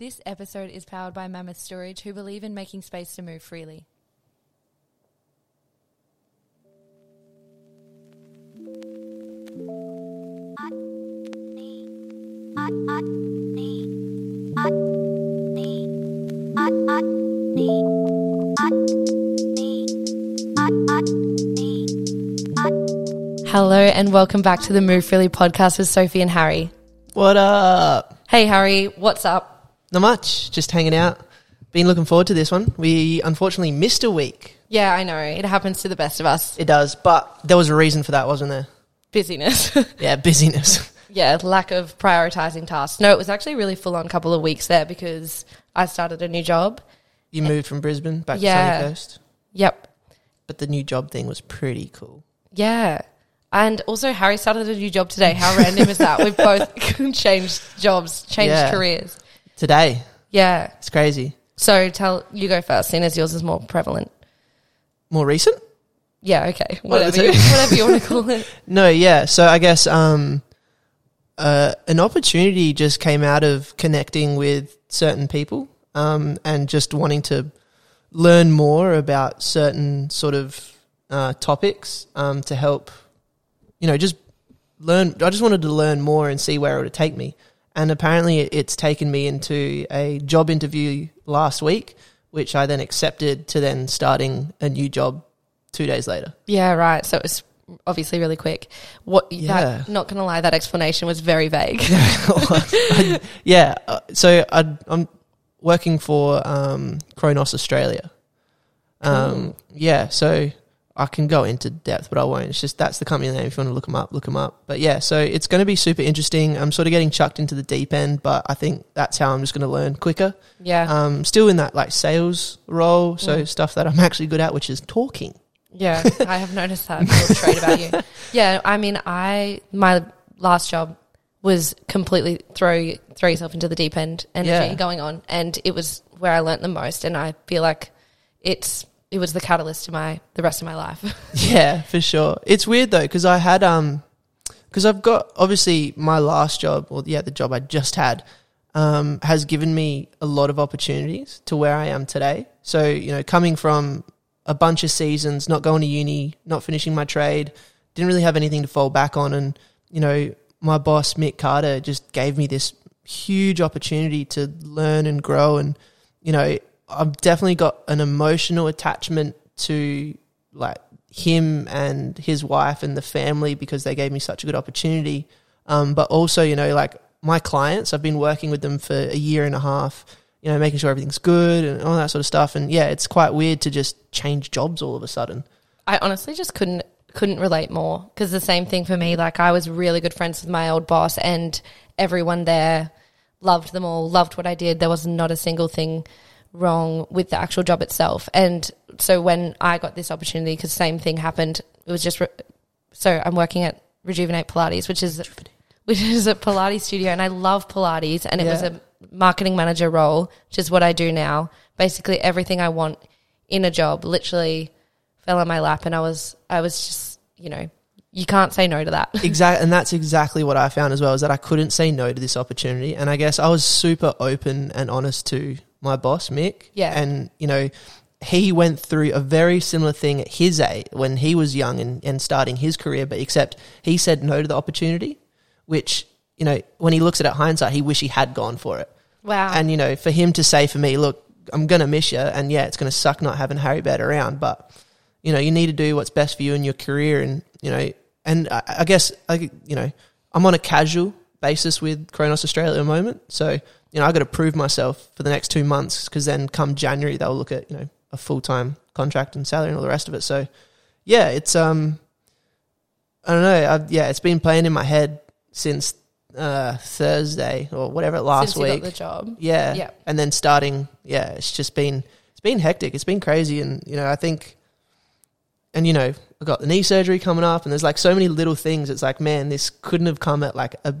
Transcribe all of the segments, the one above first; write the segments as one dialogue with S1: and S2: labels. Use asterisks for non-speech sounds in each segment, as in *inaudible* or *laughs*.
S1: This episode is powered by Mammoth Storage, who believe in making space to move freely. Hello, and welcome back to the Move Freely podcast with Sophie and Harry.
S2: What up?
S1: Hey, Harry, what's up?
S2: Not much. Just hanging out. Been looking forward to this one. We unfortunately missed a week.
S1: Yeah, I know. It happens to the best of us.
S2: It does, but there was a reason for that, wasn't there?
S1: Busyness. *laughs*
S2: Yeah, busyness. *laughs*
S1: yeah, lack of prioritizing tasks. No, it was actually a really full on couple of weeks there because I started a new job.
S2: You moved from Brisbane back
S1: Yeah.
S2: to Sunny Coast,
S1: Yep.
S2: but the new job thing was pretty cool.
S1: Yeah. And also, Harry started a new job today. How random is that? We've both *laughs* changed jobs, changed
S2: Yeah.
S1: careers.
S2: Today,
S1: Yeah.
S2: it's crazy.
S1: So tell you go first, seeing as yours is more prevalent.
S2: More recent?
S1: Yeah, okay. Whatever you, whatever you want to *laughs* call it.
S2: No, yeah. So I guess um, uh, an opportunity just came out of connecting with certain people um, and just wanting to learn more about certain sort of uh, topics um, to help, you know, just learn. I just wanted to learn more and see where it would take me. And apparently, it's taken me into a job interview last week, which I then accepted to then starting a new job two days later.
S1: Yeah, right. So it was obviously really quick. What?
S2: Yeah.
S1: That, not gonna lie, that explanation was very vague. *laughs*
S2: yeah. So I, I'm working for um, Kronos Australia. Um, yeah. So I can go into depth, but I won't. It's just that's the company name. If you want to look them up, look them up. But yeah, so it's going to be super interesting. I'm sort of getting chucked into the deep end, but I think that's how I'm just going to learn quicker.
S1: yeah,
S2: Um, still in that like sales role, so
S1: Mm.
S2: stuff that I'm actually good at, which is talking.
S1: yeah. I have noticed that little trait about you. *laughs* Yeah, I mean, I my last job was completely throw throw yourself into the deep end energy
S2: Yeah.
S1: going on, and it was where I learnt the most. And I feel like it's it was the catalyst to my the rest of my life. *laughs*
S2: Yeah, for sure. It's weird though because I had um because I've got obviously my last job or yeah the job I just had um has given me a lot of opportunities to where I am today. So you know coming from a bunch of seasons, not going to uni, not finishing my trade, didn't really have anything to fall back on, and you know my boss Mick Carter just gave me this huge opportunity to learn and grow and you know I've definitely got an emotional attachment to like him and his wife and the family because they gave me such a good opportunity. Um, but also, you know, like my clients, I've been working with them for a year and a half, you know, making sure everything's good and all that sort of stuff. And yeah, it's quite weird to just change jobs all of a sudden.
S1: I honestly just couldn't couldn't relate more because the same thing for me. Like I was really good friends with my old boss, and everyone there loved them all, loved what I did. There was not a single thing wrong with the actual job itself. And so when I got this opportunity, because same thing happened, it was just re- so I'm working at Rejuvenate Pilates, which is which is a Pilates studio, and I love Pilates, and it was a marketing manager role, which is what I do now. Basically, everything I want in a job literally fell on my lap, and I was I was just you know you can't say no to that. *laughs*
S2: Exactly, and that's exactly what I found as well. Is that I couldn't say no to this opportunity, and I guess I was super open and honest to my boss Mick.
S1: Yeah.
S2: and you know, he went through a very similar thing at his age when he was young and, and starting his career, but except he said no to the opportunity, which you know, when he looks at it hindsight, he wish he had gone for it.
S1: Wow.
S2: And you know, for him to say for me, look, I'm gonna miss you, and yeah, it's gonna suck not having Harry Bed around, but you know, you need to do what's best for you in your career, and you know, and I, I guess I, you know, I'm on a casual basis with Kronos Australia at the moment, so you know, I got to prove myself for the next two months because then come January they'll look at you know a full time contract and salary and all the rest of it. So yeah, it's um, I don't know, I've, yeah, it's been playing in my head since uh Thursday or whatever last
S1: Since you
S2: week.
S1: got the job.
S2: Yeah.
S1: Yeah.
S2: And then starting, yeah, it's just been it's been hectic. It's been crazy and you know, I think and you know, I've got the knee surgery coming up and there's like so many little things. It's like, man, this couldn't have come at like a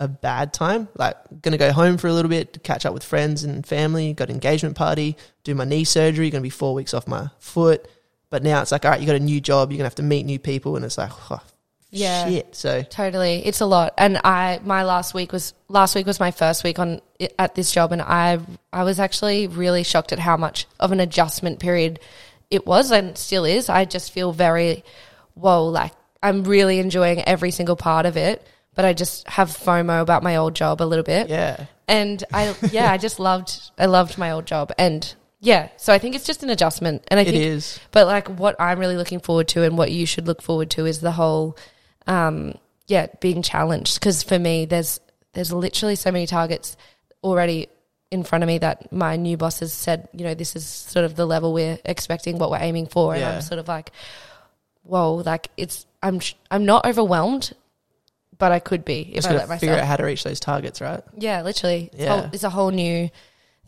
S2: a bad time. Like gonna go home for a little bit to catch up with friends and family, got an engagement party, do my knee surgery, gonna be four weeks off my foot. But now it's like, all right, you got a new job, you're gonna have to meet new people and it's like oh,
S1: Yeah.
S2: shit. So
S1: Totally, it's a lot. And I, my last week was last week was my first week on at this job, and I, I was actually really shocked at how much of an adjustment period it was, and still is. I just feel very, whoa, like I'm really enjoying every single part of it, but I just have FOMO about my old job a little bit.
S2: yeah,
S1: And I, yeah, I just loved, I loved my old job, and yeah, so I think it's just an adjustment, and I
S2: it
S1: think
S2: is.
S1: but like what I'm really looking forward to and what you should look forward to is the whole, um, yeah, being challenged. Because for me, there's there's literally so many targets already in front of me that my new boss has said, you know, this is sort of the level we're expecting, what we're aiming for, and
S2: Yeah.
S1: I'm sort of like, whoa, like it's I'm I'm not overwhelmed, but I could be if
S2: Just
S1: I
S2: gotta figure out how to reach those targets, right?
S1: yeah, literally, it's,
S2: Yeah.
S1: whole, it's a whole new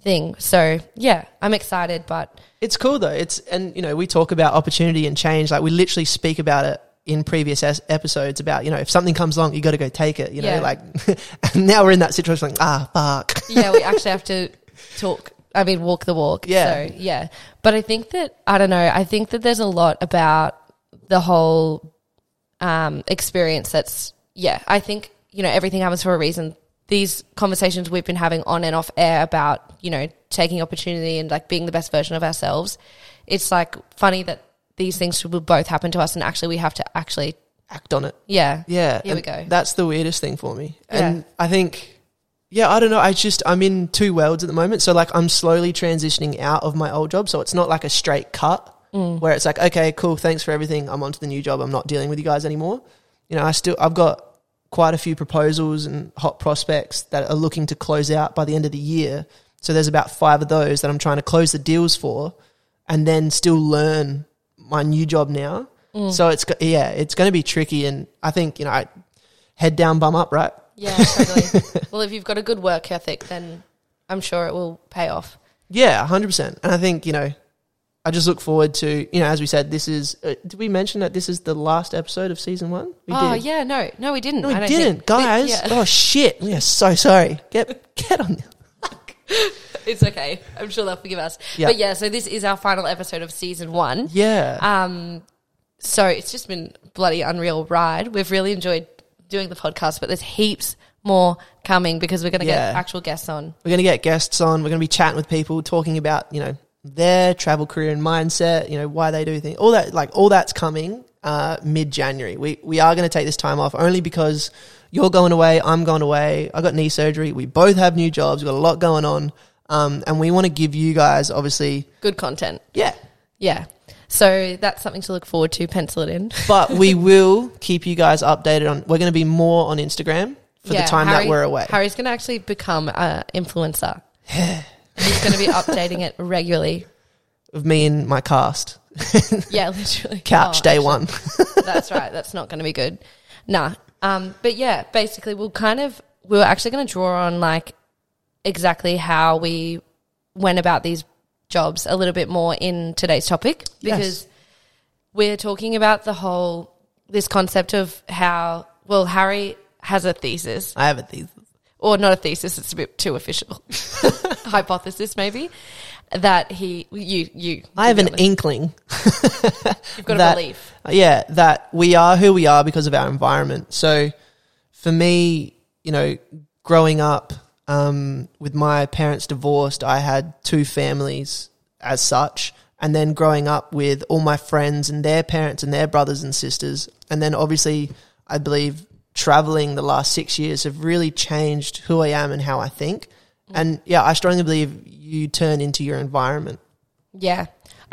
S1: thing. So yeah, I'm excited, but
S2: It's cool though. It's and you know we talk about opportunity and change. Like we literally speak about it in previous es- episodes about you know if something comes along, you got to go take it. You know,
S1: Yeah.
S2: like *laughs* now we're in that situation. Like ah, fuck.
S1: yeah, we actually have to talk. I mean, walk the walk.
S2: Yeah.
S1: So yeah, but I think that I don't know. I think that there's a lot about the whole um, experience. That's yeah. I think you know everything happens for a reason. These conversations we've been having on and off air about you know taking opportunity and like being the best version of ourselves. It's like funny that these things will both happen to us, and actually we have to actually
S2: Act on it.
S1: yeah
S2: Yeah,
S1: Here we go.
S2: That's the weirdest thing for me,
S1: Yeah.
S2: and I think, yeah, I don't know. I just I'm in two worlds at the moment, so like I'm slowly transitioning out of my old job, so it's not like a straight cut
S1: Mm.
S2: where it's like, okay, cool, thanks for everything. I'm on to the new job. I'm not dealing with you guys anymore. You know, I still I've got quite a few proposals and hot prospects that are looking to close out by the end of the year. So there's about five of those that I'm trying to close the deals for, and then still learn my new job now.
S1: Mm.
S2: So it's yeah, it's going to be tricky, and I think you know, I, head down, bum up, right?
S1: yeah totally. *laughs* well, if you've got a good work ethic, then I'm sure it will pay off.
S2: Yeah, hundred percent. And I think you know, I just look forward to you know, as we said, this is. Uh, did we mention that this is the last episode of season one? We
S1: oh
S2: did.
S1: yeah, no, no, we didn't.
S2: No, we didn't,
S1: think-
S2: guys.
S1: Yeah.
S2: Oh shit! We are so sorry. Get get on. *laughs*
S1: it's okay. I'm sure they'll forgive us.
S2: Yeah.
S1: But yeah, so this is our final episode of season one.
S2: Yeah,
S1: Um, so it's just been bloody unreal ride. We've really enjoyed doing the podcast, but there's heaps more coming because we're going to
S2: Yeah.
S1: get actual guests on.
S2: we're going to get guests on. We're going to be chatting with people, talking about you know their travel career and mindset. You know why they do things. All that like all that's coming uh, mid January. We we are going to take this time off only because you're going away. I'm going away. I got knee surgery. We both have new jobs. We've got a lot going on, um, and we want to give you guys obviously
S1: Good content.
S2: yeah.
S1: Yeah. So that's something to look forward to. Pencil it in. *laughs*
S2: But we will keep you guys updated on. We're going to be more on Instagram for
S1: Yeah,
S2: the time
S1: Harry-
S2: that we're away.
S1: Harry's going to actually become an influencer. He's going to be updating it regularly.
S2: of me and my cast *laughs*
S1: Yeah, literally.
S2: couch
S1: Oh,
S2: day
S1: actually,
S2: one. *laughs*
S1: That's right. That's not going to be good. Nah. Um, but yeah, basically, we'll kind of we were actually going to draw on like exactly how we went about these jobs a little bit more in today's topic
S2: Yes.
S1: because we're talking about the whole this concept of how well Harry has a thesis
S2: I have a thesis.
S1: or not a thesis it's a bit too official *laughs* *laughs* hypothesis maybe that he you you
S2: I have an
S1: honest.
S2: inkling. *laughs*
S1: you've got
S2: that-
S1: a belief
S2: Yeah, that we are who we are because of our environment. So for me, you know, growing up um, with my parents divorced, I had two families as such. And then growing up with all my friends and their parents and their brothers and sisters. And then obviously, I believe traveling the last six years have really changed who I am and how I think. And yeah, I strongly believe you turn into your environment.
S1: Yeah.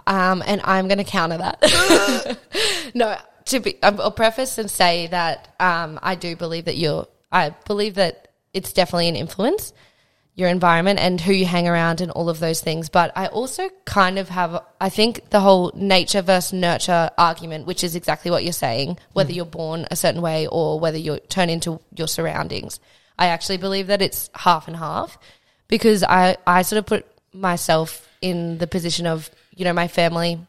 S1: Um, and I'm going to counter that. *laughs* no, to be, um, I'll preface and say that um, I do believe that you're, I believe that it's definitely an influence, your environment and who you hang around and all of those things. But I also kind of have, I think the whole nature versus nurture argument, which is exactly what you're saying, whether you're born a certain way or whether you turn into your surroundings. I actually believe that it's half and half because I, I sort of put myself in the position of, you know, my family.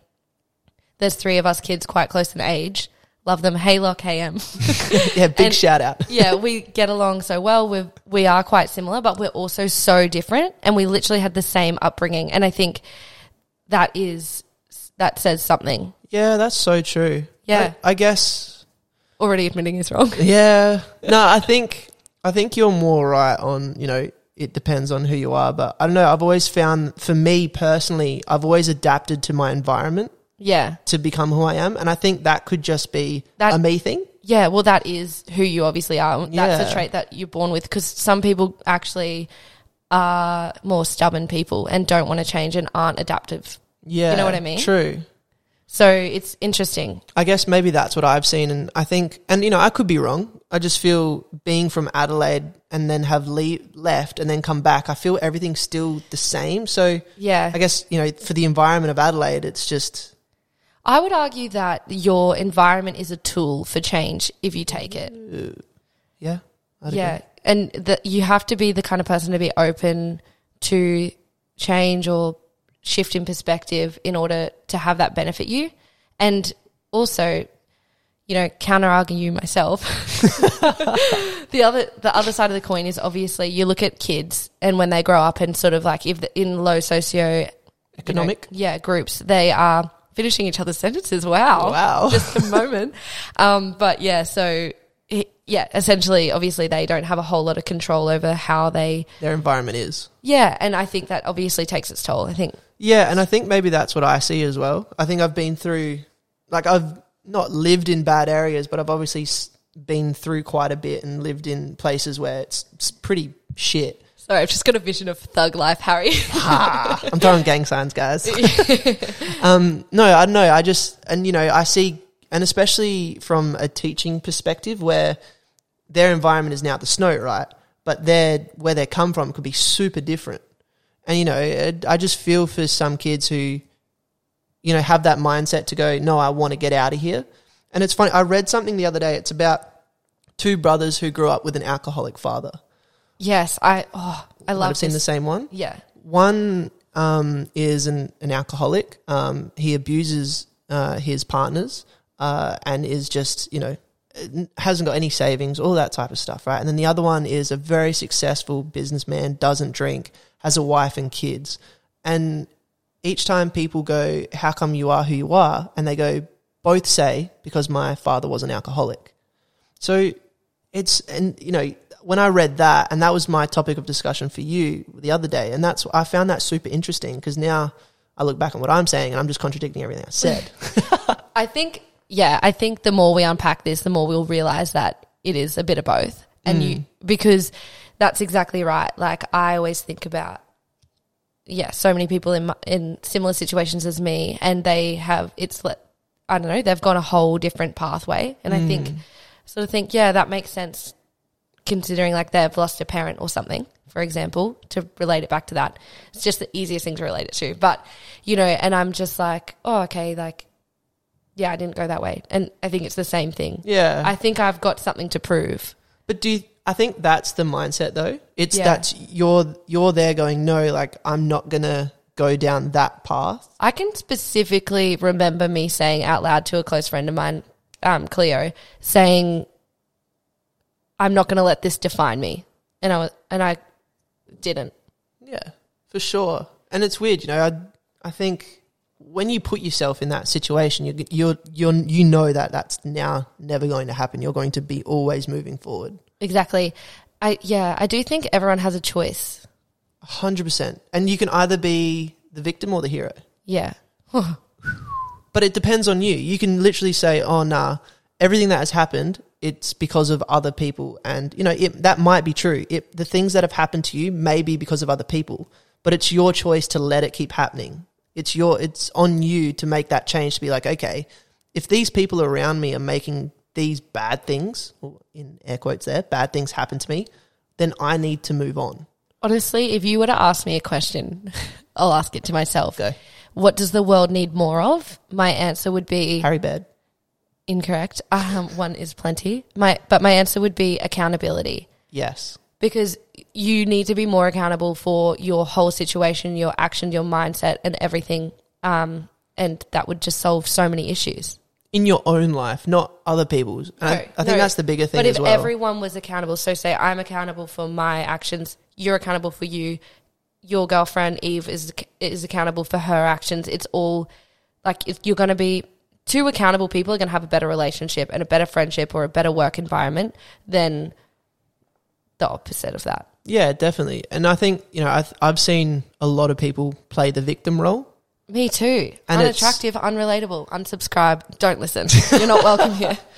S1: There's three of us kids quite close in age. Love them. Hey, Lock, hey, em. *laughs*
S2: Yeah, big
S1: And-
S2: shout out. *laughs*
S1: yeah, we get along so well. We we are quite similar, but we're also so different, and we literally had the same upbringing. And I think that is that says something.
S2: Yeah, that's so true.
S1: Yeah.
S2: I, I guess
S1: already admitting he's wrong.
S2: Yeah. No, I think I think you're more right on, you know, it depends on who you are, but I don't know, I've always found for me personally, I've always adapted to my environment
S1: Yeah.
S2: to become who I am, and I think that could just be
S1: That-
S2: a me thing.
S1: Yeah, well, that is who you obviously are. That's
S2: Yeah.
S1: a trait that you're born with because some people actually are more stubborn people and don't want to change and aren't adaptive.
S2: Yeah.
S1: You know what I mean?
S2: True.
S1: So it's interesting.
S2: I guess maybe that's what I've seen, and I think, and you know, I could be wrong. I just feel being from Adelaide and then have le- left and then come back. I feel everything's still the same. So
S1: Yeah.
S2: I guess you know, for the environment of Adelaide, it's just
S1: I would argue that your environment is a tool for change if you take it.
S2: yeah, I'd
S1: yeah.
S2: agree.
S1: And that you have to be the kind of person to be open to change or shift in perspective in order to have that benefit you. And also, you know, counter argue you myself. *laughs* the other the other side of the coin is obviously you look at kids and when they grow up and sort of like if the, in low socio
S2: economic.
S1: you know, yeah, groups. They are finishing each other's sentences. Wow.
S2: Wow. *laughs*
S1: Just a moment. Um, but yeah, so yeah, essentially, obviously, they don't have a whole lot of control over how they,
S2: Their environment is.
S1: yeah, and I think that obviously takes its toll. I think,
S2: Yeah, and I think maybe that's what I see as well. I think I've been through, like, I've not lived in bad areas, but I've obviously been through quite a bit and lived in places where it's, it's pretty shit.
S1: sorry, I've just got a vision of thug life, Harry.
S2: Ah, I'm throwing gang signs, guys. *laughs* um, no, I don't know. I just, and you know, I see, and especially from a teaching perspective, where their environment is now the snow, right? But their where they come from could be super different. And you know, I just feel for some kids who, you know, have that mindset to go, no, I want to get out of here. And it's funny. I read something the other day. It's about two brothers who grew up with an alcoholic father.
S1: yes, I, oh, I love
S2: have seen the same one.
S1: Yeah.
S2: One um, is an, an alcoholic. Um, he abuses uh, his partners uh, and is just, you know, hasn't got any savings, all that type of stuff, right? And then the other one is a very successful businessman, doesn't drink, has a wife and kids. And each time people go, How come you are who you are? And they go, Both say, Because my father was an alcoholic. So it's, and you know, when I read that, and that was my topic of discussion for you the other day, and that's, I found that super interesting because now I look back on what I'm saying and I'm just contradicting everything I said. *laughs* *laughs*
S1: I think, yeah, I think the more we unpack this, the more we'll realize that it is a bit of both. And mm. you, because that's exactly right. Like I always think about, yeah, so many people in in similar situations as me, and they have it's like I don't know, they've gone a whole different pathway, and I hmm. think sort of think, yeah, that makes sense, considering like they've lost a parent or something, for example, to relate it back to that. It's just the easiest thing to relate it to, but you know, and I'm just like, oh, okay, like yeah, I didn't go that way. And I think it's the same thing.
S2: yeah.
S1: I think I've got something to prove.
S2: But do you, I think that's the mindset though? It's
S1: Yeah.
S2: that you're you're there going, no, like I'm not gonna go down that path.
S1: I can specifically remember me saying out loud to a close friend of mine, um, Cleo, saying, "I'm not going to let this define me," and I was, and I didn't.
S2: Yeah, for sure. And it's weird, you know. I I think when you put yourself in that situation, you you're you're you know that that's now never going to happen. You're going to be always moving forward.
S1: Exactly. I yeah, I do think everyone has a choice.
S2: hundred percent. And you can either be the victim or the hero.
S1: Yeah. *laughs*
S2: But it depends on you. You can literally say, "Oh, nah, everything that has happened, it's because of other people," and you know it, that might be true. It, the things that have happened to you may be because of other people, but it's your choice to let it keep happening. It's your, it's on you to make that change. To be like, okay, if these people around me are making these bad things, in air quotes, there, bad things happen to me, then I need to move on.
S1: Honestly, if you were to ask me a question, *laughs* I'll ask it to myself.
S2: Go.
S1: What does the world need more of? My answer would be
S2: Harry bed.
S1: incorrect. Um, one is plenty. My but my answer would be accountability.
S2: Yes.
S1: because you need to be more accountable for your whole situation, your actions, your mindset, and everything. Um, and that would just solve so many issues.
S2: In your own life, not other people's. And I,
S1: No,
S2: I think
S1: no.
S2: that's the bigger thing
S1: But if
S2: well.
S1: everyone was accountable, so say I'm accountable for my actions, you're accountable for you, your girlfriend Eve is is accountable for her actions. It's all like if you're going to be two accountable people are going to have a better relationship and a better friendship or a better work environment than the opposite of that.
S2: Yeah, definitely. And I think you know I've, I've seen a lot of people play the victim role.
S1: Me too.
S2: And it's-
S1: Unattractive, unrelatable, unsubscribe. Don't listen. You're not welcome here. *laughs*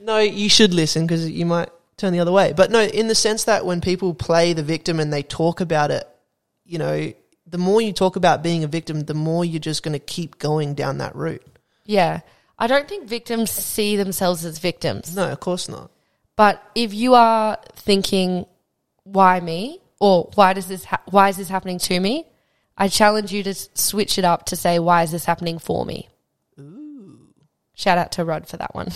S2: No, you should listen because you might turn the other way. But no, in the sense that when people play the victim and they talk about it, you know, the more you talk about being a victim, the more you're just going to keep going down that route.
S1: Yeah. I don't think victims see themselves as victims.
S2: No, of course not.
S1: But if you are thinking, why me? Or why does this, ha- why is this happening to me? I challenge you to switch it up to say, why is this happening for me? Ooh. Shout out to Rod for that one.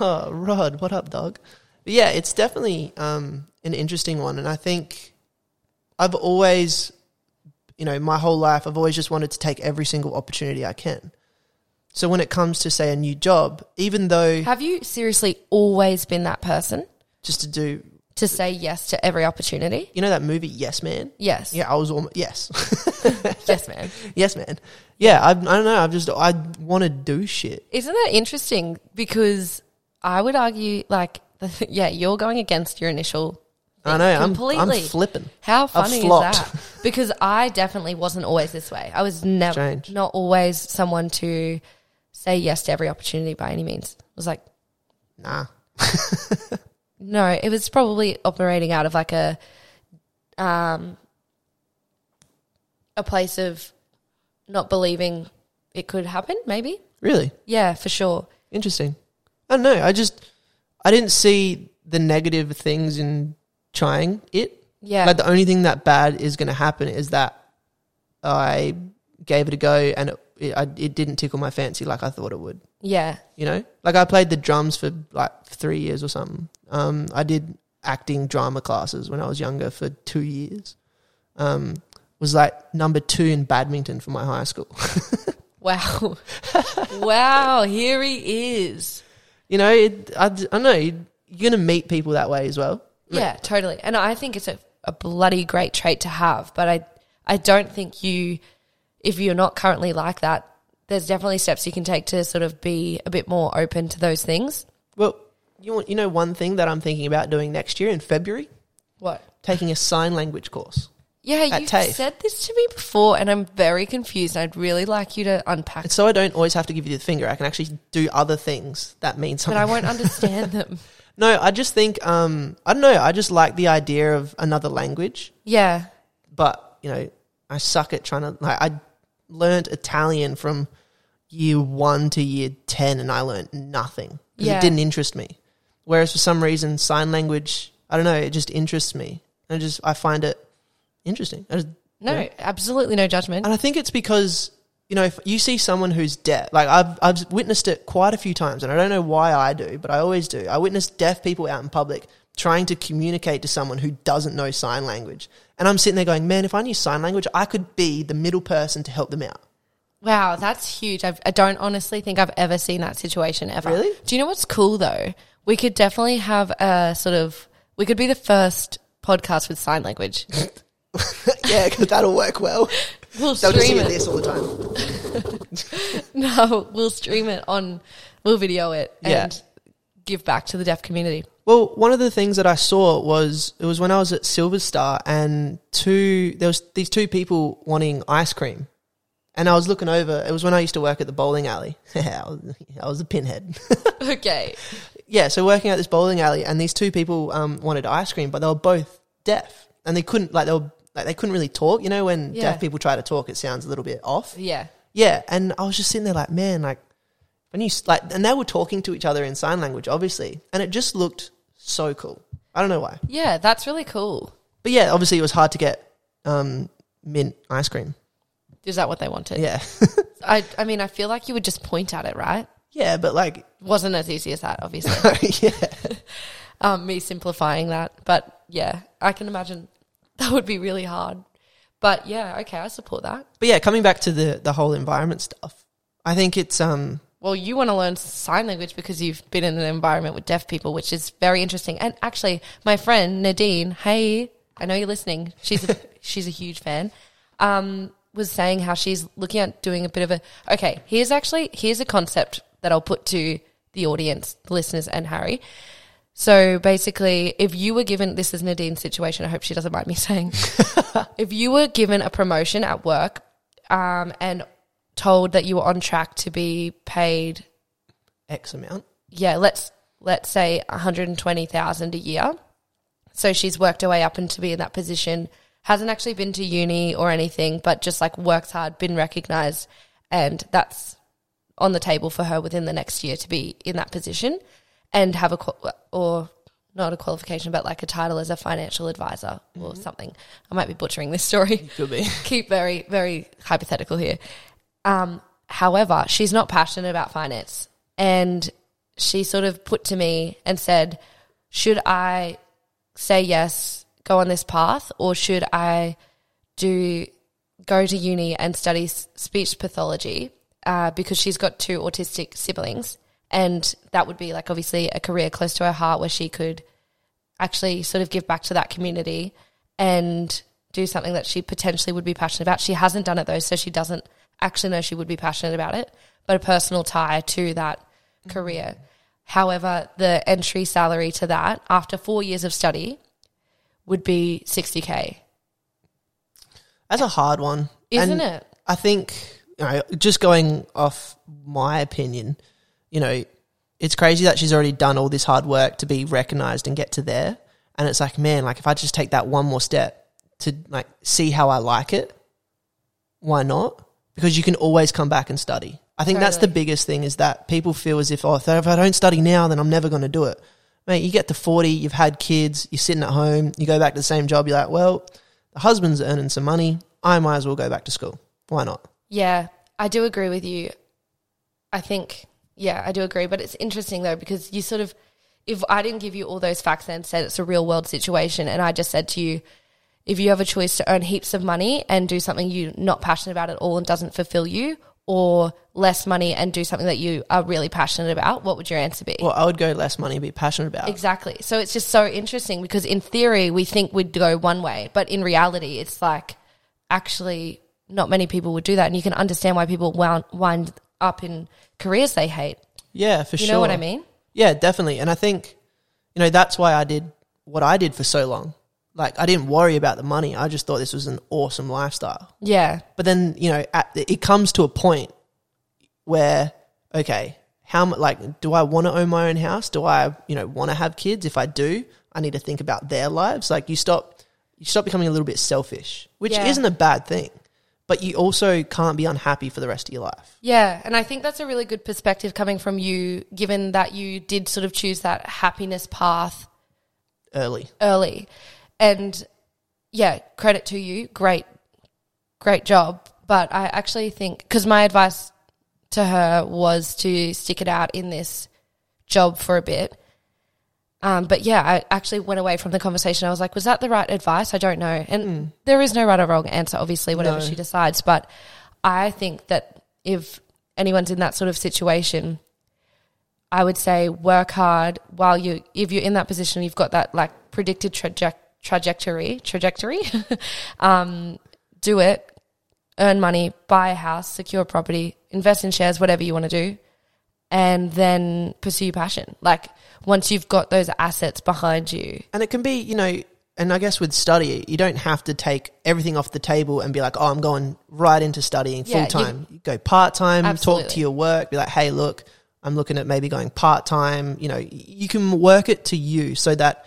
S2: Oh, *laughs* *laughs* Rod, what up, dog? But yeah, it's definitely um, an interesting one, and I think I've always, you know, my whole life, I've always just wanted to take every single opportunity I can. So when it comes to say a new job, even though
S1: Have you seriously always been that person
S2: just to do,
S1: to say yes to every opportunity?
S2: you know, that movie Yes Man.
S1: Yes.
S2: Yeah, I was almost yes, *laughs*
S1: Yes, man. *laughs*
S2: yes, man. Yeah, I, I don't know. I've just I want to do shit.
S1: Isn't that interesting? Because I would argue, like, *laughs* yeah, you're going against your initial.
S2: I know. I'm, I'm
S1: Completely.
S2: flipping.
S1: How funny is that? Because I definitely wasn't always this way. I was never not always someone to say yes to every opportunity by any means. I was like,
S2: Nah.
S1: No, it was probably operating out of like a um a place of not believing it could happen, maybe.
S2: Really
S1: Yeah, for sure.
S2: interesting. I don't know. I just I didn't see the negative things in trying it.
S1: Yeah.
S2: Like the only thing that bad is going to happen is that I gave it a go and it, it, I, it didn't tickle my fancy like I thought it would.
S1: yeah.
S2: You know, like I played the drums for like three years or something. Um, I did acting drama classes when I was younger for two years. Um, was like number two in badminton for my high school. *laughs*
S1: Wow. wow, here he is.
S2: you know, it, I, I know. You're going to meet people that way as well.
S1: Yeah, totally. And I think it's a, a bloody great trait to have, but I I don't think you if you're not currently like that, there's definitely steps you can take to sort of be a bit more open to those things.
S2: Well, you want, you know, one thing that I'm thinking about doing next year in February,
S1: What?
S2: taking a sign language course.
S1: Yeah, you've
S2: TAFE.
S1: said this to me before and I'm very confused. I'd really like you to unpack
S2: so I don't always have to give you the finger. I can actually do other things that mean
S1: but. I won't understand them. *laughs*
S2: no, I just think, um, I don't know. I just like the idea of another language,
S1: Yeah.
S2: but you know, I suck at trying to. Like, I learned Italian from year one to year ten, and I learned nothing 'cause
S1: Yeah.
S2: it didn't interest me. Whereas for some reason, sign language, I don't know, it just interests me. I just I find it interesting. Just,
S1: No,
S2: Yeah.
S1: absolutely no judgment.
S2: And I think it's because you know if you see someone who's deaf, like I've I've witnessed it quite a few times, and I don't know why I do, but I always do. I witness deaf people out in public trying to communicate to someone who doesn't know sign language, and I'm sitting there going, "Man, if I knew sign language, I could be the middle person to help them out."
S1: Wow, that's huge. I've, I don't honestly think I've ever seen that situation ever.
S2: Really?
S1: Do you know what's cool though? We could definitely have a sort of, we could be the first podcast with sign language. *laughs*
S2: yeah, because that'll work well.
S1: We'll
S2: They'll just
S1: stream
S2: hear
S1: it.
S2: this all the time. *laughs*
S1: No, we'll stream it on, we'll video it and
S2: Yeah.
S1: give back to the deaf community.
S2: Well, one of the things that I saw was it was when I was at Silver Star, and two there was these two people wanting ice cream, and I was looking over. It was when I used to work at the bowling alley. *laughs* I was, I was a pinhead.
S1: Okay.
S2: Yeah, so working at this bowling alley, and these two people um, wanted ice cream, but they were both deaf, and they couldn't like they were like they couldn't really talk. You know, when
S1: Yeah.
S2: deaf people try to talk, it sounds a little bit off.
S1: Yeah.
S2: Yeah, and I was just sitting there like, man, like when you s- like, and they were talking to each other in sign language, obviously, and it just looked so cool. I don't know why,
S1: Yeah, that's really cool.
S2: but yeah, obviously it was hard to get um, mint ice cream.
S1: Is that what they wanted?
S2: Yeah, *laughs*
S1: I, I mean, I feel like you would just point at it, right?
S2: Yeah, but like,
S1: Wasn't as easy as that, obviously. *laughs*
S2: yeah, *laughs*
S1: um, me simplifying that. But yeah, I can imagine that would be really hard. But yeah, okay, I support that.
S2: but yeah, coming back to the the whole environment stuff, I think it's um,
S1: Well, you want to learn sign language because you've been in an environment with deaf people, which is very interesting. And actually, my friend Nadine, hey, I know you're listening. She's a, *laughs* she's a huge fan. Um, was saying how she's looking at doing a bit of a okay. Here's actually here's a concept that I'll put to the audience, the listeners, and Harry. So basically, if you were given this is Nadine's situation, I hope she doesn't mind me *laughs* saying, *laughs* if you were given a promotion at work um, and told that you were on track to be paid,
S2: X amount.
S1: yeah, let's let's say one hundred and twenty thousand a year. So she's worked her way up and to be in that position. Hasn't actually been to uni or anything, but just like works hard, been recognized, and that's on the table for her within the next year to be in that position and have a or not a qualification, but like a title as a financial advisor or something. I might be butchering this story. *laughs*
S2: Could be. *laughs*
S1: Keep very very hypothetical here. Um, however, she's not passionate about finance, and she sort of put to me and said, "Should I say yes, go on this path, or should I do go to uni and study speech pathology uh, because she's got two autistic siblings, and that would be like obviously a career close to her heart where she could actually sort of give back to that community and do something that she potentially would be passionate about. She hasn't done it though, so she doesn't actually know she would be passionate about it, but a personal tie to that career. However, the entry salary to that after four years of study would be 60k,
S2: That's a hard one,
S1: isn't
S2: And
S1: it?
S2: I think you know, just going off my opinion, you know, it's crazy that she's already done all this hard work to be recognized and get to there. And it's like, man, like if I just take that one more step to like see how I like it, why not? Because you can always come back and study. I think that's the biggest thing is that people feel as if, oh, if I don't study now, then I'm never going to do it. Mate, you get to 40, you've had kids, you're sitting at home, you go back to the same job, you're like, well, the husband's earning some money. I might as well go back to school. Why not?
S1: Yeah, I do agree with you. I think, yeah, I do agree. But it's interesting though, because you sort of, if I didn't give you all those facts and said it's a real world situation, and I just said to you, if you have a choice to earn heaps of money and do something you're not passionate about at all and doesn't fulfill you, or less money and do something that you are really passionate about, what would your answer be?
S2: Well, I would go less money and be passionate about.
S1: Exactly. So it's just so interesting because in theory we think we'd go one way, but in reality it's like actually not many people would do that, and you can understand why people wound, wind up in careers they hate.
S2: Yeah, for
S1: You
S2: sure.
S1: You know what I mean?
S2: Yeah, definitely. And I think, you know, that's why I did what I did for so long. Like, I didn't worry about the money. I just thought this was an awesome lifestyle.
S1: Yeah.
S2: But then, you know, at, it comes to a point where, okay, how much, like, do I want to own my own house? Do I, you know, want to have kids? If I do, I need to think about their lives. Like, you stop, you stop becoming a little bit selfish, which
S1: Yeah.
S2: isn't a bad thing. But you also can't be unhappy for the rest of your life.
S1: Yeah, and I think that's a really good perspective coming from you, given that you did sort of choose that happiness path
S2: Early.
S1: early. And yeah, credit to you. Great, great job. But I actually think, because my advice to her was to stick it out in this job for a bit. Um, but yeah, I actually went away from the conversation. I was like, was that the right advice? I don't know. And there is no right or wrong answer, obviously, whatever
S2: No.
S1: she decides. But I think that if anyone's in that sort of situation, I would say work hard while you, if you're in that position, you've got that like predicted traje- trajectory, trajectory, *laughs* um, do it, earn money, buy a house, secure property, invest in shares, whatever you want to do, and then pursue your passion. Like once you've got those assets behind you.
S2: And it can be, you know, and I guess with study, you don't have to take everything off the table and be like, oh, I'm going right into studying full
S1: you-
S2: time. You go part time, talk to your work, be like, hey, look, I'm looking at maybe going part time. You know, you can work it to you so that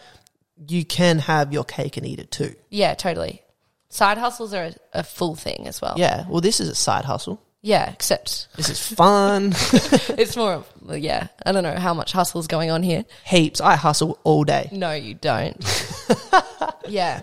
S2: you can have your cake and eat it too.
S1: Yeah, totally. Side hustles are a, a full thing as well.
S2: Yeah. Well, this is a side hustle.
S1: Yeah, except
S2: This is fun. *laughs* *laughs*
S1: it's more of, well, yeah, I don't know how much hustle's going on here.
S2: Heaps. I hustle all day.
S1: No, you don't. *laughs* yeah.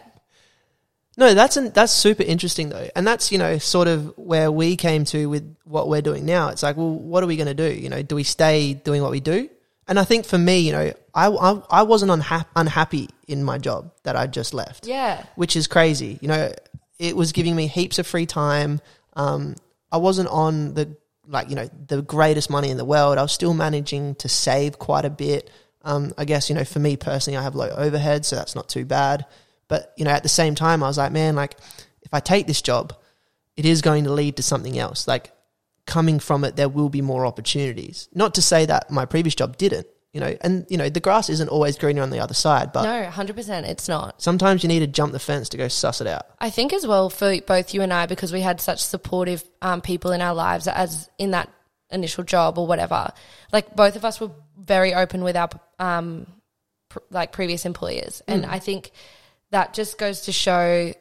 S2: No, that's an, that's super interesting though, and that's you know sort of where we came to with what we're doing now. It's like, well, what are we going to do? You know, do we stay doing what we do? And I think for me, you know, I I, I wasn't unha- unhappy in my job that I just left,
S1: Yeah.
S2: which is crazy. You know, it was giving me heaps of free time. Um, I wasn't on the like you know the greatest money in the world. I was still managing to save quite a bit. Um, I guess you know for me personally, I have low overhead, so that's not too bad. But you know, at the same time, I was like, man, like if I take this job, it is going to lead to something else. Like coming from it, there will be more opportunities. Not to say that my previous job didn't, you know, and you know, the grass isn't always greener on the other side, but
S1: No, 100% it's not.
S2: sometimes you need to jump the fence to go suss it out.
S1: I think as well for both you and I, because we had such supportive um, people in our lives as in that initial job or whatever. Like both of us were very open with our um, pr- like previous employers, and I think that just goes to show,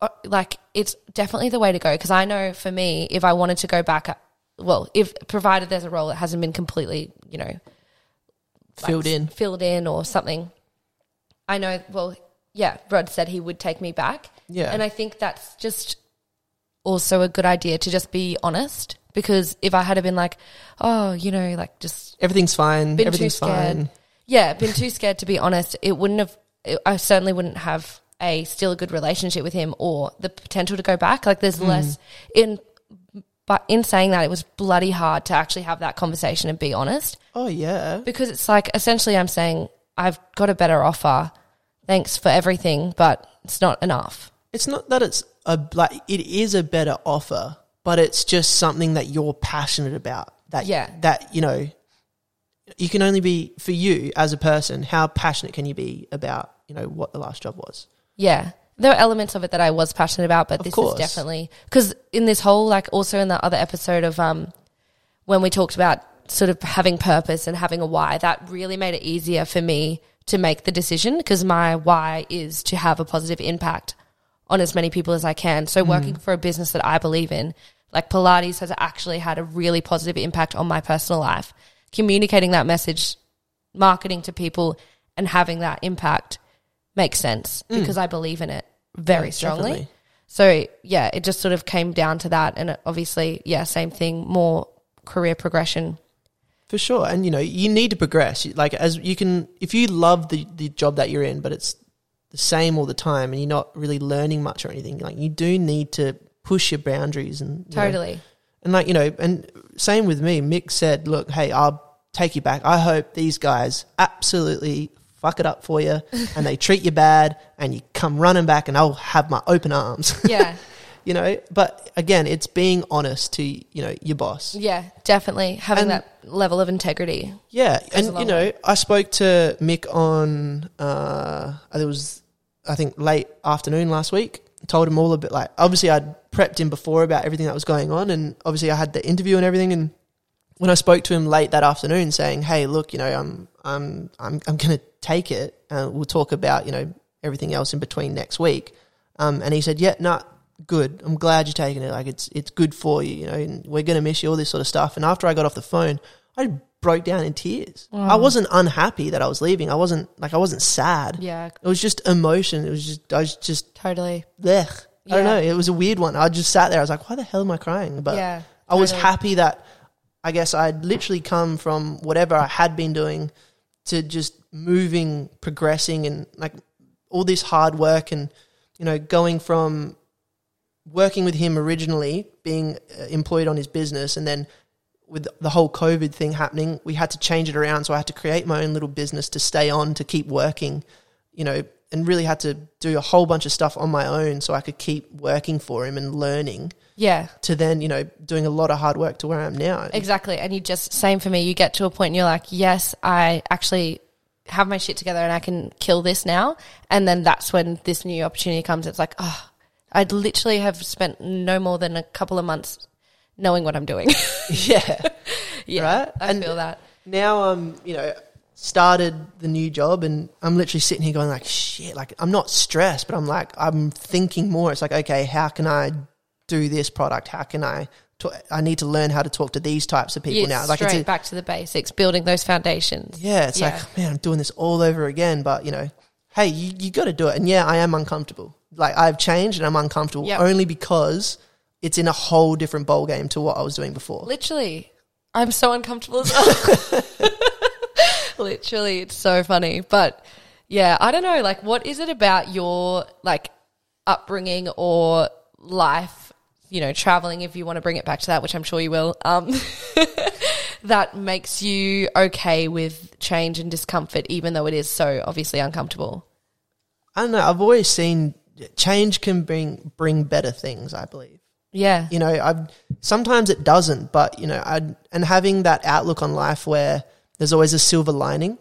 S1: uh, like it's definitely the way to go. Because I know for me, if I wanted to go back, uh, well, if provided there's a role that hasn't been completely, you know, like,
S2: Filled in.
S1: filled in or something. I know. Well, yeah, Rod said he would take me back.
S2: Yeah.
S1: and I think that's just also a good idea to just be honest. Because if I had been like, oh, you know, like just
S2: Everything's fine. Everything's fine.
S1: yeah, been too scared to be honest, it wouldn't have. It, I certainly wouldn't have a still a good relationship with him or the potential to go back. Like there's hmm. less in. But in saying that, it was bloody hard to actually have that conversation and be honest
S2: Oh yeah.
S1: because it's like essentially I'm saying I've got a better offer. Thanks for everything, but it's not enough.
S2: It's not that it's a like it is a better offer, but it's just something that you're passionate about. That
S1: Yeah.
S2: that you know, you can only be for you as a person. How passionate can you be about you know what the last job was?
S1: Yeah. There are elements of it that I was passionate about, but
S2: Of
S1: this
S2: course.
S1: is definitely because in this whole like also in the other episode of um when we talked about sort of having purpose and having a why, that really made it easier for me to make the decision because my why is to have a positive impact on as many people as I can. So working for a business that I believe in, like Pilates has actually had a really positive impact on my personal life. Communicating that message, marketing to people and having that impact makes sense mm. because I believe in it very
S2: Yeah,
S1: strongly.
S2: definitely.
S1: So yeah, it just sort of came down to that, and obviously, yeah, same thing, more career progression.
S2: For sure. And you know, you need to progress. Like as you can if you love the the job that you're in, but it's the same all the time and you're not really learning much or anything, like you do need to push your boundaries and you know,
S1: Totally,
S2: and like, you know, and same with me. Mick said, "Look, hey, I'll take you back. I hope these guys absolutely fuck it up for you and they treat you bad and you come running back and I'll have my open arms." *laughs*
S1: yeah,
S2: you know, but again, it's being honest to, you know, your boss.
S1: yeah, definitely having
S2: And-
S1: that level of integrity.
S2: Yeah, and you know,
S1: way.
S2: I spoke to Mick on uh it was I think late afternoon last week. Told him all a bit like obviously I'd prepped him before about everything that was going on and obviously I had the interview and everything and when I spoke to him late that afternoon saying, "Hey, look, you know, I'm I'm I'm I'm going to take it and we'll talk about, you know, everything else in between next week." Um and he said, "Yeah, no, good. I'm glad you're taking it. Like it's it's good for you, you know, and we're going to miss you all this sort of stuff." And after I got off the phone, I broke down in tears. I wasn't unhappy that I was leaving. I wasn't like I wasn't sad.
S1: Yeah,
S2: It was just emotion. It was just I was just
S1: totally.
S2: blech. I don't know. It was a weird one. I just sat there. I was like, why the hell am I crying? But
S1: Yeah,
S2: I was happy that I guess I'd literally come from whatever I had been doing to just moving, progressing, and like all this hard work and you know going from working with him originally, being uh, employed on his business, and then with the whole COVID thing happening, we had to change it around. So I had to create my own little business to stay on, to keep working, you know, and really had to do a whole bunch of stuff on my own so I could keep working for him and learning
S1: Yeah,
S2: to then, you know, doing a lot of hard work to where I am now.
S1: exactly. And you just same for me. You get to a point and you're like, yes, I actually have my shit together and I can kill this now. And then that's when this new opportunity comes. It's like, oh, I'd literally have spent no more than a couple of months knowing what I'm doing. *laughs* *laughs*
S2: yeah.
S1: yeah,
S2: Right?
S1: I
S2: And-
S1: feel that.
S2: Now I'm, you know, started the new job and I'm literally sitting here going like, shit, like I'm not stressed, but I'm like, I'm thinking more. It's like, okay, how can I do this product? How can I, talk, I need to learn how to talk to these types of people
S1: Yeah,
S2: now. Like
S1: straight
S2: it's a,
S1: back to the basics, building those foundations.
S2: yeah, it's
S1: Yeah.
S2: like, man, I'm doing this all over again, but you know, hey, you, you got to do it. And yeah, I am uncomfortable. Like I've changed and I'm uncomfortable
S1: Yep.
S2: only because it's in a whole different bowl game to what I was doing before.
S1: Literally, I'm so uncomfortable as well. *laughs* *laughs* *laughs* Literally, it's so funny. But yeah, I don't know. Like, what is it about your like upbringing or life? You know, traveling. If you want to bring it back to that, which I'm sure you will. Um, *laughs* that makes you okay with change and discomfort, even though it is so obviously uncomfortable.
S2: I don't know. I've always seen change can bring bring better things. I believe.
S1: Yeah.
S2: You know, I sometimes it doesn't, but you know, I and having that outlook on life where there's always a silver lining.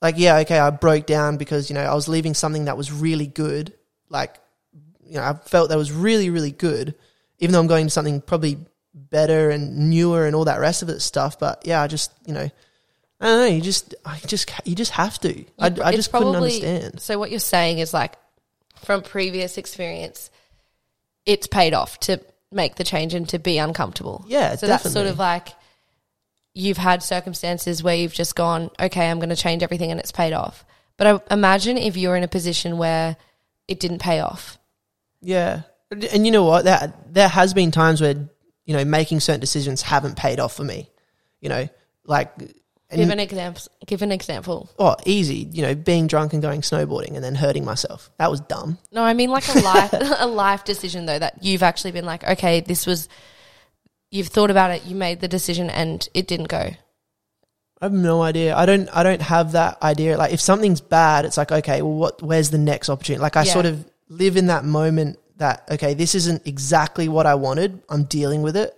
S2: Like, yeah, okay, I broke down because you know I was leaving something that was really good. Like, you know, I felt that was really, really good, even though I'm going to something probably better and newer and all that rest of it stuff. But yeah, I just you know, I don't know. You just, I just, you just have to. I, I
S1: It's
S2: just couldn't understand.
S1: So what you're saying is like from previous experience, it's paid off to make the change and to be uncomfortable.
S2: Yeah,
S1: So that's sort of like you've had circumstances where you've just gone, okay, I'm going to change everything and it's paid off. But I imagine if you're in a position where it didn't pay off.
S2: Yeah, and you know what? That there has been times where you know making certain decisions haven't paid off for me. You know, like
S1: Give an example. Give an example.
S2: oh, easy. You know, being drunk and going snowboarding and then hurting myself. That was dumb.
S1: No, I mean like a life *laughs* a life decision though that you've actually been like, okay, this was you've thought about it, you made the decision and it didn't go.
S2: I have no idea. I don't. I don't have that idea. Like, if something's bad, it's like, okay, well, what? Where's the next opportunity? Like, I
S1: Yeah.
S2: sort of live in that moment that, okay, this isn't exactly what I wanted. I'm dealing with it.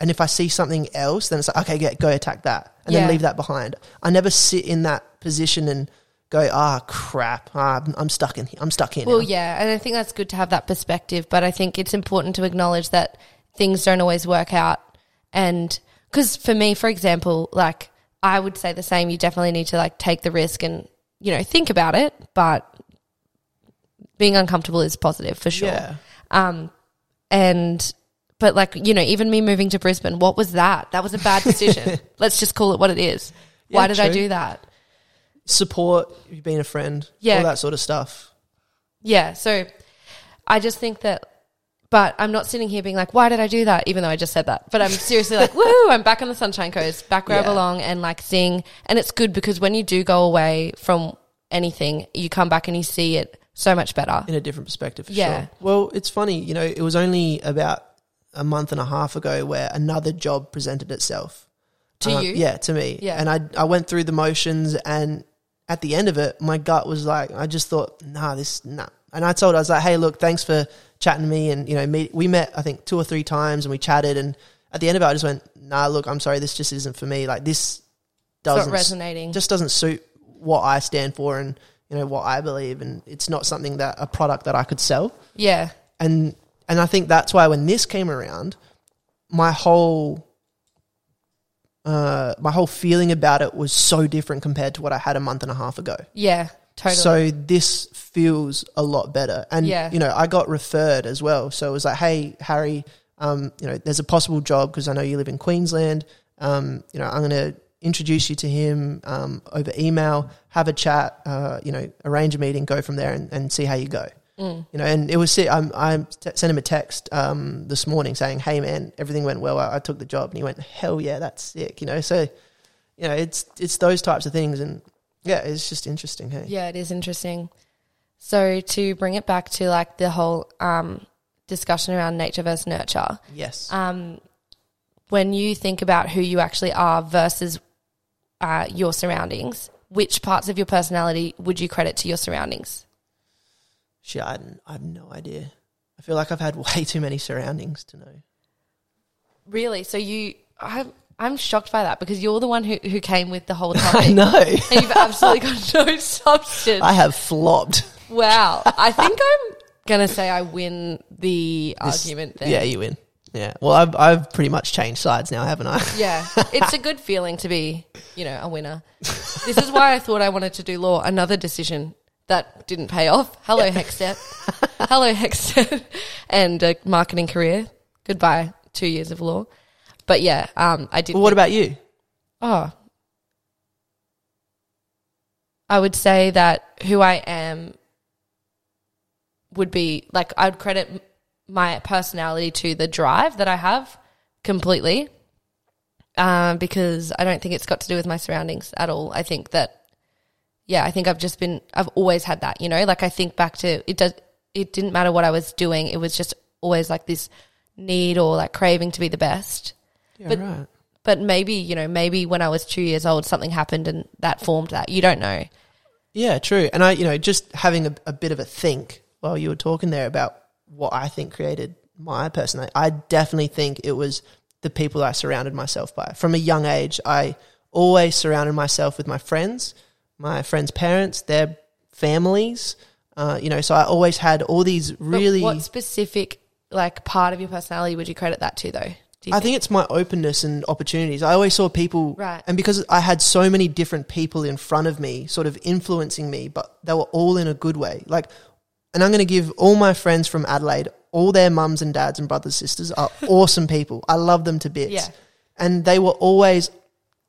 S2: And if I see something else, then it's like, okay, get, go attack that, and
S1: Yeah.
S2: then leave that behind. I never sit in that position and go, ah, crap, ah, I'm, I'm stuck in here. I'm stuck here.
S1: Well,
S2: now.
S1: yeah, and I think that's good to have that perspective, but I think it's important to acknowledge that things don't always work out. And because for me, for example, like I would say the same, you definitely need to like take the risk and, you know, think about it, but being uncomfortable is positive for sure.
S2: yeah,
S1: Um, and, but like, you know, even me moving to Brisbane, what was that? That was a bad decision. *laughs* Let's just call it what it is. Why
S2: Yeah,
S1: did I do that?
S2: support, you being a friend,
S1: Yeah.
S2: all that sort of stuff.
S1: Yeah. So I just think that, but I'm not sitting here being like, why did I do that? Even though I just said that. But I'm seriously like, woohoo, I'm back on the Sunshine Coast, back where I belong and like seeing. And it's good because when you do go away from anything, you come back and you see it so much better.
S2: in a different perspective for
S1: Yeah.
S2: sure. Well, it's funny, you know, it was only about a month and a half ago where another job presented itself.
S1: To
S2: Um,
S1: you?
S2: Yeah, to me.
S1: Yeah.
S2: And I I went through the motions and at the end of it, my gut was like I just thought, nah, this nah. And I told her, I was like, hey, look, thanks for chatting to me and you know, meet, we met I think two or three times and we chatted and at the end of it I just went, nah, look, I'm sorry, this just isn't for me. Like this doesn't
S1: resonating.
S2: just doesn't suit what I stand for and you know what I believe and it's not something that a product that I could sell
S1: yeah.
S2: and and I think that's why when this came around, my whole uh, my whole feeling about it was so different compared to what I had a month and a half ago.
S1: Yeah. Totally.
S2: So this feels a lot better, and
S1: Yeah.
S2: you know I got referred as well. So it was like, hey Harry, um, you know, there's a possible job because I know you live in Queensland. Um, you know, I'm going to introduce you to him um, over email, have a chat, uh, you know, arrange a meeting, go from there, and, and see how you go.
S1: Mm.
S2: You know, and it was I'm I t- sent him a text um, this morning saying, "Hey man, everything went well. I, I took the job." And he went, "Hell yeah, that's sick." You know, so you know, it's it's those types of things, and yeah, it's just interesting. Hey,
S1: Yeah, it is interesting. So to bring it back to like the whole um, discussion around nature versus nurture,
S2: yes,
S1: um, when you think about who you actually are versus uh, your surroundings, which parts of your personality would you credit to your surroundings?
S2: shit, I, I have no idea. I feel like I've had *laughs* way too many surroundings to know.
S1: Really? So you, I'm, I'm shocked by that because you're the one who, who came with the whole *laughs* topic.
S2: I know.
S1: And you've absolutely got no *laughs* substance.
S2: I have flopped.
S1: wow. I think *laughs* I'm going to say I win the
S2: This-
S1: argument there.
S2: Yeah, you win. Yeah. Well, I've I've pretty much changed sides now, haven't I?
S1: Yeah, it's a good feeling to be, you know, a winner. This is why I thought I wanted to do law. Another decision that didn't pay off. Hello, Hextet. Hello, Hextet. and a marketing career. Goodbye, two years of law. But yeah, um, I did.
S2: Well, what about you?
S1: Oh, I would say that who I am would be like I would credit my personality to the drive that I have completely, um, because I don't think it's got to do with my surroundings at all. I think that, yeah, I think I've just been I've always had that. You know, like I think back to it does. It didn't matter what I was doing. It was just always like this need or like craving to be the best
S2: Yeah,
S1: But-
S2: right.
S1: but maybe you know maybe when i was two years old something happened and that formed that you don't know
S2: Yeah, true. And I, you know, just having a, a bit of a think while you were talking there about what I think created my personality. I definitely think it was the people I surrounded myself by. From a young age, I always surrounded myself with my friends, my friends' parents, their families. Uh, you know, so I always had all these
S1: But
S2: really.
S1: what specific like part of your personality would you credit that to though?
S2: I think it's my openness and opportunities. I always saw people,
S1: Right.
S2: and because I had so many different people in front of me, sort of influencing me, but they were all in a good way. Like, and I'm going to give all my friends from Adelaide, all their mums and dads and brothers sisters are *laughs* awesome people. I love them to bits,
S1: Yeah.
S2: and they were always,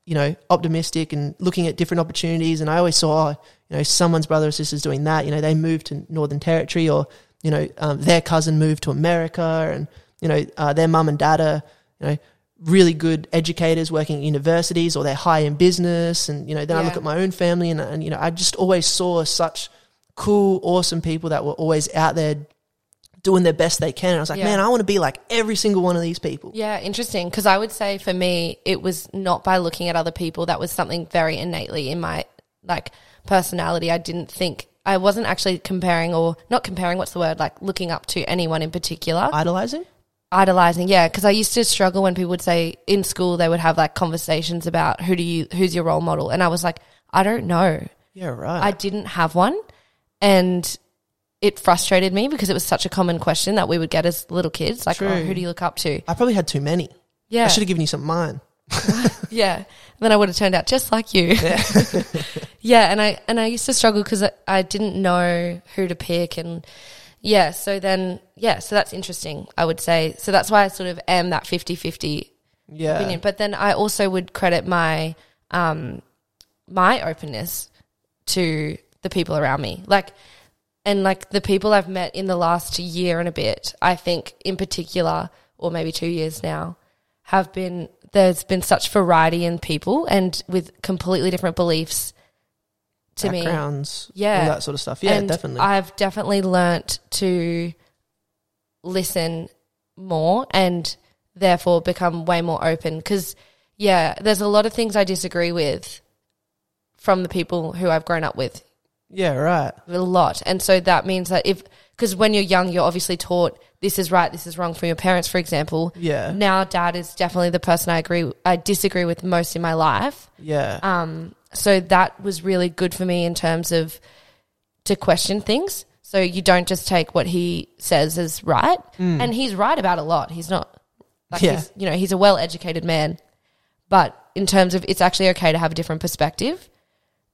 S2: you know, optimistic and looking at different opportunities. And I always saw, oh, you know, someone's brother or sister's doing that. You know, they moved to Northern Territory, or you know, um, their cousin moved to America, and you know, uh, their mum and dad are, you know, really good educators working at universities, or they're high in business. And you know, then I look at my own family, and, and you know, I just always saw such cool, awesome people that were always out there doing their best they can. And I was like,
S1: Yeah.
S2: man, I want to be like every single one of these people.
S1: Yeah, interesting. Because I would say for me, it was not by looking at other people. That was something very innately in my like personality. I didn't think I wasn't actually comparing or not comparing. What's the word? Like looking up to anyone in particular.
S2: Idolizing?
S1: Idolizing yeah because i used to struggle when people would say in school they would have like conversations about who do you who's your role model and i was like i don't know.
S2: Yeah, right.
S1: i didn't have one and it frustrated me because it was such a common question that we would get as little kids like oh, who do you look up to?
S2: I probably had too many.
S1: yeah.
S2: I should have given you some of mine. *laughs*
S1: yeah. And then i would have turned out just like you. *laughs* Yeah, and i and i used to struggle because I, I didn't know who to pick and yeah so then yeah so that's interesting i would say so that's why i sort of am that 50-50
S2: Yeah.
S1: opinion. But then I also would credit my um my openness to the people around me. Like and like the people I've met in the last year and a bit, I think in particular, or maybe two years now, have been there's been such variety in people and with completely different beliefs to me. Yeah.
S2: All that sort of stuff. Yeah,
S1: and
S2: definitely.
S1: I've definitely learnt to listen more and therefore become way more open because yeah, there's a lot of things I disagree with from the people who I've grown up with
S2: yeah, right.
S1: a lot. And so that means that if because when you're young, you're obviously taught this is right, this is wrong from your parents, for example.
S2: Yeah.
S1: Now dad is definitely the person I agree I disagree with most in my life.
S2: Yeah.
S1: Um, so that was really good for me in terms of to question things. So you don't just take what he says as right, mm. and he's right about a lot. He's not like
S2: Yeah.
S1: he's, you know he's a well educated man, but in terms of it's actually okay to have a different perspective,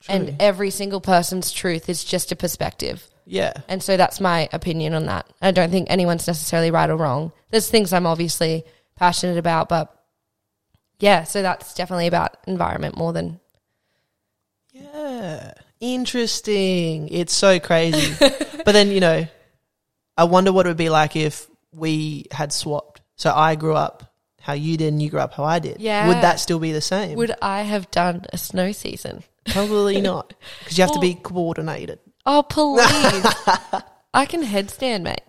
S1: and every single person's truth is just a perspective.
S2: yeah.
S1: And so that's my opinion on that. I don't think anyone's necessarily right or wrong. There's things I'm obviously passionate about, but yeah, so that's definitely about environment more than
S2: Yeah. Interesting. It's so crazy. *laughs* but then, you know, I wonder what it would be like if we had swapped. So I grew up how you did and you grew up how I did.
S1: Yeah.
S2: Would that still be the same?
S1: Would I have done a snow season?
S2: Probably not. Because you have to be *laughs* coordinated.
S1: Oh, please. *laughs* I can headstand, mate.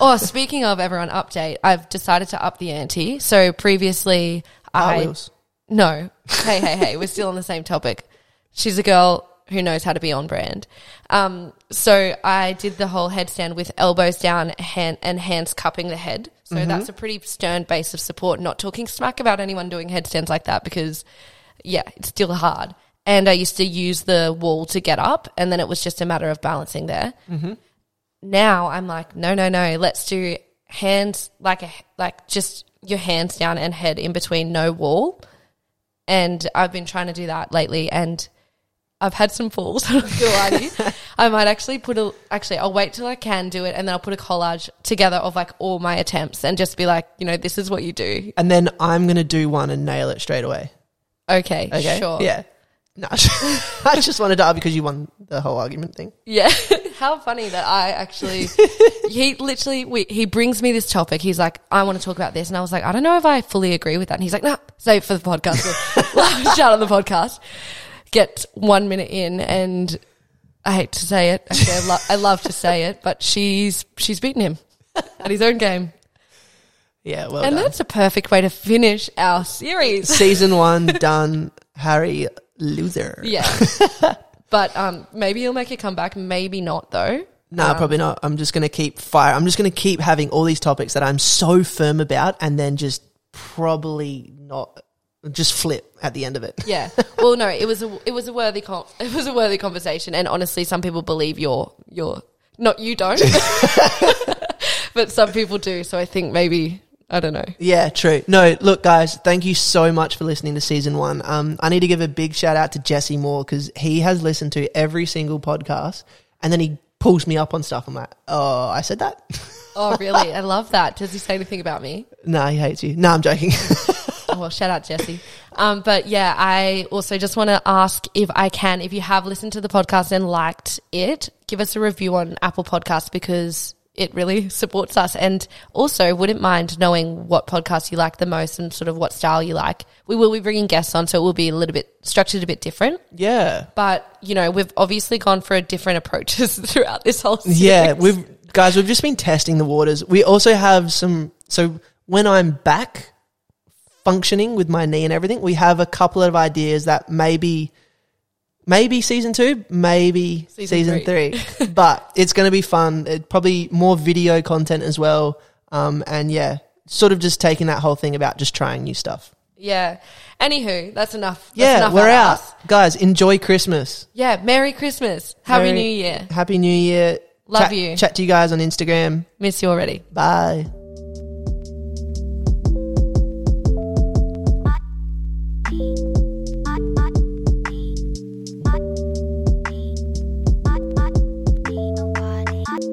S1: oh, speaking of everyone update, I've decided to up the ante. So previously, I
S2: wheels.
S1: no. Hey, hey, hey, we're still on the same topic. She's a girl who knows how to be on brand. Um, so I did the whole headstand with elbows down hand, and hands cupping the head. So that's a pretty stern base of support. Not talking smack about anyone doing headstands like that because, yeah, it's still hard. And I used to use the wall to get up, and then it was just a matter of balancing there. Now I'm like, no, no, no. Let's do hands like a like just your hands down and head in between, no wall and I've been trying to do that lately, and I've had some falls. I'm not gonna lie to you. I might actually put a. Actually, I'll wait till I can do it, and then I'll put a collage together of like all my attempts, and just be like, you know, this is what you do.
S2: And then I'm going to do one and nail it straight away.
S1: Okay,
S2: Okay.
S1: sure.
S2: Yeah. No, *laughs* I just wanted to die because you won the whole argument thing.
S1: Yeah. *laughs* How funny that I actually, *laughs* he literally, we, he brings me this topic. He's like, I want to talk about this. And I was like, I don't know if I fully agree with that. And he's like, no, save for the podcast. Shout on the podcast. Get one minute in and I hate to say it. Actually, I, lo- I love to say it, but she's, she's beaten him at his own game.
S2: Yeah, well
S1: and
S2: done.
S1: that's a perfect way to finish our series.
S2: Season *laughs* one done. Harry loser.
S1: Yeah. *laughs* but um, maybe he'll make a comeback. Maybe not, though.
S2: No,
S1: Um,
S2: probably not. I'm just going to keep fire. I'm just going to keep having all these topics that I'm so firm about and then just probably not just flip at the end of it.
S1: Yeah. Well, no, it was a it was a worthy con- *laughs* it was a worthy conversation, and honestly, some people believe you're you're not you don't, *laughs* but some people do. So I think maybe I don't know.
S2: Yeah, true. No, look, guys, thank you so much for listening to season one. Um, I need to give a big shout out to Jesse Moore because he has listened to every single podcast and then he pulls me up on stuff. I'm like, oh, I said that?
S1: Oh, really? *laughs* I love that. Does he say anything about me?
S2: no, he hates you. No, I'm joking.
S1: Oh, well, shout out Jesse. Um, but yeah, I also just want to ask if I can, if you have listened to the podcast and liked it, give us a review on Apple Podcasts because it really *laughs* supports us. And also, wouldn't mind knowing what podcast you like the most and sort of what style you like. We will be bringing guests on, so it will be a little bit structured a bit different.
S2: yeah.
S1: But you know, we've obviously gone for different approaches *laughs* throughout this whole. Series.
S2: Yeah, we've guys, we've just been testing the waters. We also have some. So when I'm back functioning with my knee and everything, we have a couple of ideas that maybe, maybe season two, maybe
S1: Season
S2: season, three. *laughs* but it's going to be fun. It, probably more video content as well. Um, and yeah, sort of just taking that whole thing about just trying new stuff.
S1: yeah. Anywho, that's enough. That's
S2: Yeah,
S1: enough
S2: we're out,
S1: us.
S2: guys. Enjoy Christmas.
S1: Yeah. Merry Christmas. Happy
S2: Merry-
S1: New Year.
S2: Happy New Year.
S1: Love
S2: Chat-
S1: you.
S2: Chat to you guys on Instagram.
S1: Miss you already.
S2: Bye.